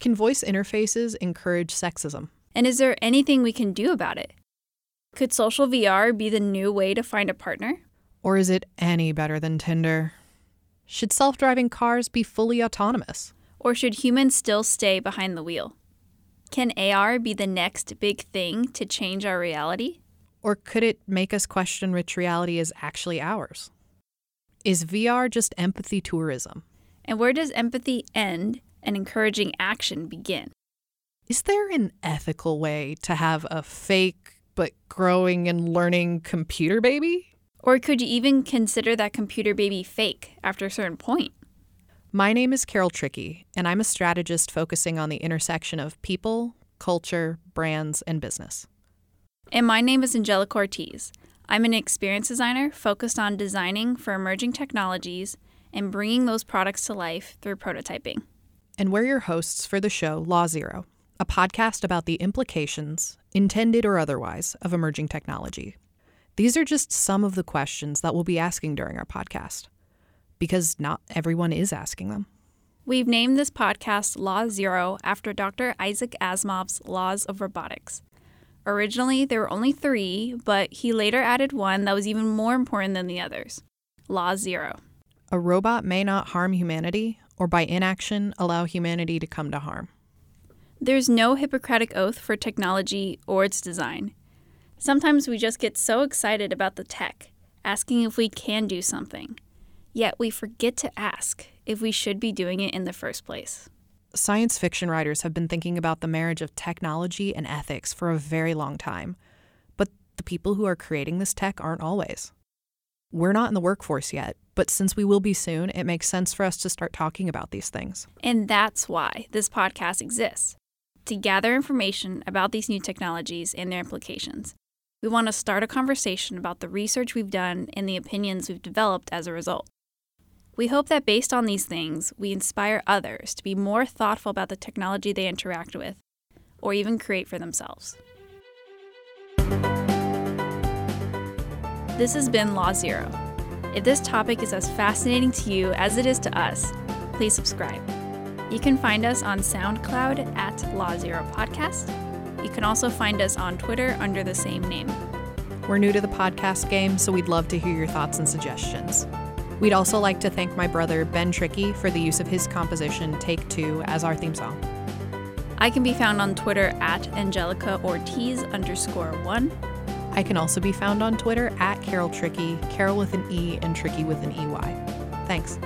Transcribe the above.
Can voice interfaces encourage sexism? And is there anything we can do about it? Could social VR be the new way to find a partner? Or is it any better than Tinder? Should self driving cars be fully autonomous? Or should humans still stay behind the wheel? Can AR be the next big thing to change our reality? Or could it make us question which reality is actually ours? Is VR just empathy tourism? And where does empathy end and encouraging action begin? Is there an ethical way to have a fake but growing and learning computer baby? Or could you even consider that computer baby fake after a certain point? My name is Carol Trickey, and I'm a strategist focusing on the intersection of people, culture, brands, and business. And my name is Angelica Ortiz. I'm an experience designer focused on designing for emerging technologies and bringing those products to life through prototyping. And we're your hosts for the show Law Zero, a podcast about the implications, intended or otherwise, of emerging technology. These are just some of the questions that we'll be asking during our podcast, because not everyone is asking them. We've named this podcast Law Zero after Dr. Isaac Asimov's Laws of Robotics. Originally, there were only three, but he later added one that was even more important than the others Law Zero. A robot may not harm humanity, or by inaction, allow humanity to come to harm. There's no Hippocratic oath for technology or its design. Sometimes we just get so excited about the tech, asking if we can do something. Yet we forget to ask if we should be doing it in the first place. Science fiction writers have been thinking about the marriage of technology and ethics for a very long time, but the people who are creating this tech aren't always. We're not in the workforce yet, but since we will be soon, it makes sense for us to start talking about these things. And that's why this podcast exists to gather information about these new technologies and their implications. We want to start a conversation about the research we've done and the opinions we've developed as a result. We hope that based on these things, we inspire others to be more thoughtful about the technology they interact with or even create for themselves. This has been Law Zero. If this topic is as fascinating to you as it is to us, please subscribe. You can find us on SoundCloud at Law Zero Podcast. You can also find us on Twitter under the same name. We're new to the podcast game, so we'd love to hear your thoughts and suggestions. We'd also like to thank my brother Ben Trickey for the use of his composition Take Two as our theme song. I can be found on Twitter at Angelica Ortiz underscore one. I can also be found on Twitter at Carol Trickey, Carol with an E and Trickey with an EY. Thanks.